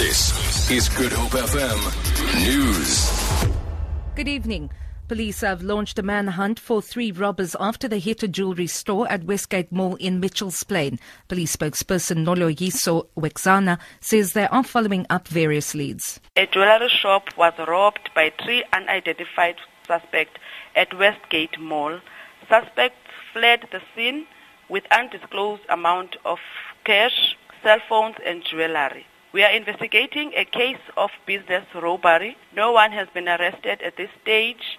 This is Good Hope FM News. Good evening. Police have launched a manhunt for three robbers after they hit a jewelry store at Westgate Mall in Mitchells Plain. Police spokesperson Noloyiso Rwexana says they are following up various leads. A jewelry shop was robbed by three unidentified suspects at Westgate Mall. Suspects fled the scene with undisclosed amount of cash, cell phones and jewelry. We are investigating a case of business robbery. No one has been arrested at this stage.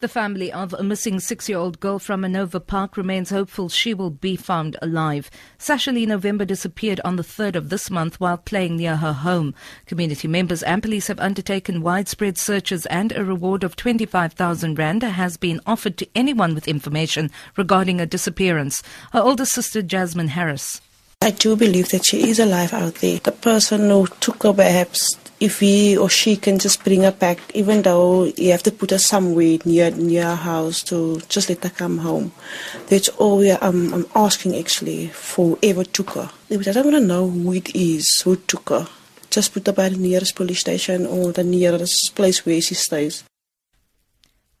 The family of a missing six year old girl from Manova Park remains hopeful she will be found alive. Sasha November disappeared on the 3rd of this month while playing near her home. Community members and police have undertaken widespread searches and a reward of 25,000 Rand has been offered to anyone with information regarding a disappearance. Her older sister, Jasmine Harris. I do believe that she is alive out there. The person who took her perhaps if he or she can just bring her back, even though you have to put her somewhere near near our house to just let her come home. That's all we are, um, I'm asking actually for whoever took her. Because I don't want to know who it is who took her. Just put her by the nearest police station or the nearest place where she stays.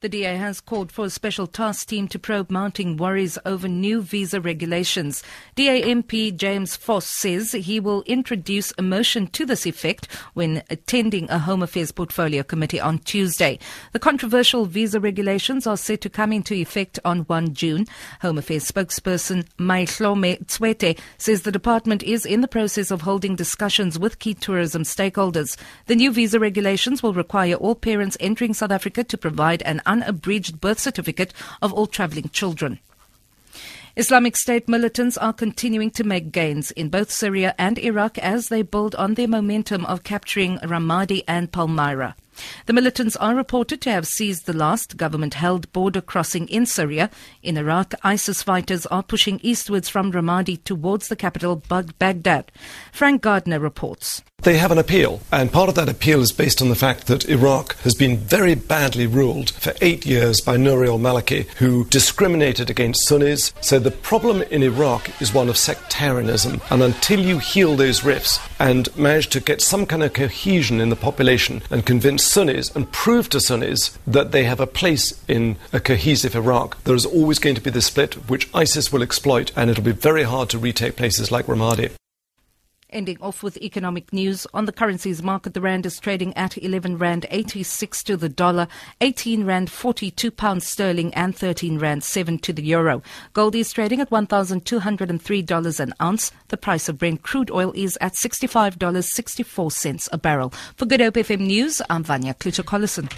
The DA has called for a special task team to probe mounting worries over new visa regulations. DA MP James Vos says he will introduce a motion to this effect when attending a Home Affairs Portfolio Committee on Tuesday. The controversial visa regulations are set to come into effect on 1 June. Home Affairs spokesperson Mayihlome Tshwete says the department is in the process of holding discussions with key tourism stakeholders. The new visa regulations will require all parents entering South Africa to provide an unabridged birth certificate of all travelling children. Islamic State militants are continuing to make gains in both Syria and Iraq as they build on their momentum of capturing Ramadi and Palmyra. The militants are reported to have seized the last government held border crossing in Syria. In Iraq, ISIS fighters are pushing eastwards from Ramadi towards the capital, Baghdad. Frank Gardner reports. They have an appeal, and part of that appeal is based on the fact that Iraq has been very badly ruled for eight years by Nouri al-Maliki, who discriminated against Sunnis. So the problem in Iraq is one of sectarianism, and until you heal those rifts and manage to get some kind of cohesion in the population and convince Sunnis and prove to Sunnis that they have a place in a cohesive Iraq, there is always going to be the split which ISIS will exploit, and it'll be very hard to retake places like Ramadi. Ending off with economic news. On the currencies market, the Rand is trading at 11 Rand 86 to the dollar, 18 Rand 42 pounds sterling, and 13 Rand 7 to the euro. Gold is trading at $1,203 an ounce. The price of Brent crude oil is at $65.64 a barrel. For Good Hope FM News, I'm Vanya Kluter-Collison.